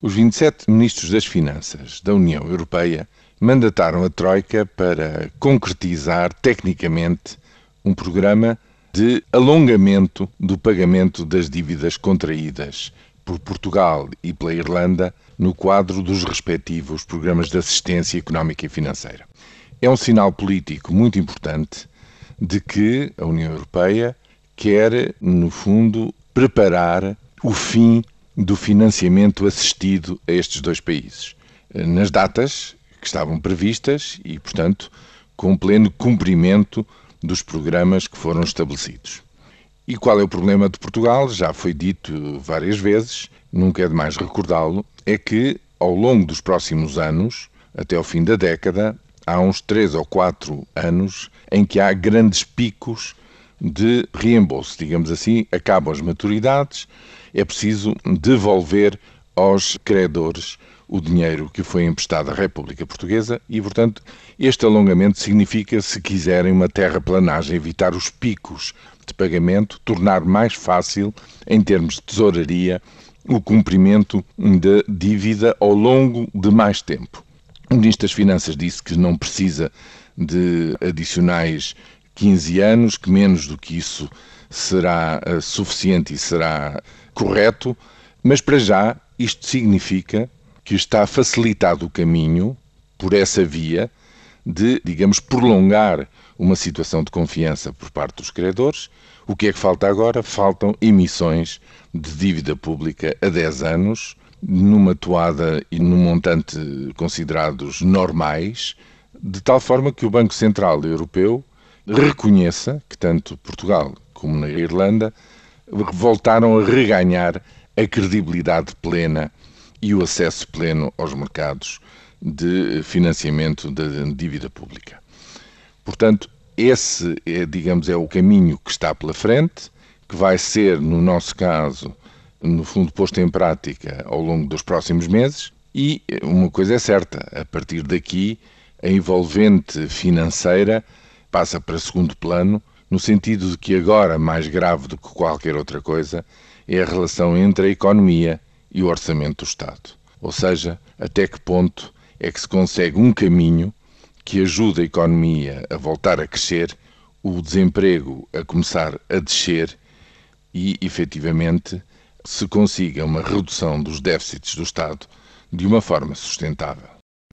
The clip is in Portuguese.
Os 27 ministros das Finanças da União Europeia mandataram a Troika para concretizar tecnicamente um programa de alongamento do pagamento das dívidas contraídas por Portugal e pela Irlanda no quadro dos respectivos programas de assistência económica e financeira. É um sinal político muito importante de que a União Europeia quer, no fundo, preparar o fim do financiamento assistido a estes dois países, nas datas que estavam previstas e, portanto, com pleno cumprimento dos programas que foram estabelecidos. E qual é o problema de Portugal? Já foi dito várias vezes, nunca é demais recordá-lo, é que ao longo dos próximos anos, até ao fim da década, há uns três ou quatro anos em que há grandes picos de reembolso, digamos assim, acabam as maturidades, é preciso devolver aos credores o dinheiro que foi emprestado à República Portuguesa e, portanto, este alongamento significa, se quiserem, uma terraplanagem, evitar os picos de pagamento, tornar mais fácil, em termos de tesouraria, o cumprimento da dívida ao longo de mais tempo. O Ministro das Finanças disse que não precisa de adicionais 15 anos, que menos do que isso será uh, suficiente e será correto, mas para já isto significa que está facilitado o caminho por essa via de, digamos, prolongar uma situação de confiança por parte dos credores. O que é que falta agora? Faltam emissões de dívida pública a 10 anos, numa toada e num montante considerados normais, de tal forma que o Banco Central Europeu reconheça que tanto Portugal como na Irlanda voltaram a reganhar a credibilidade plena e o acesso pleno aos mercados de financiamento da dívida pública. Portanto, esse é, digamos, é o caminho que está pela frente, que vai ser, no nosso caso, no fundo, posto em prática ao longo dos próximos meses. E uma coisa é certa: a partir daqui, a envolvente financeira passa para segundo plano, no sentido de que agora, mais grave do que qualquer outra coisa, é a relação entre a economia e o orçamento do Estado. Ou seja, até que ponto é que se consegue um caminho que ajude a economia a voltar a crescer, o desemprego a começar a descer e, efetivamente, se consiga uma redução dos déficits do Estado de uma forma sustentável.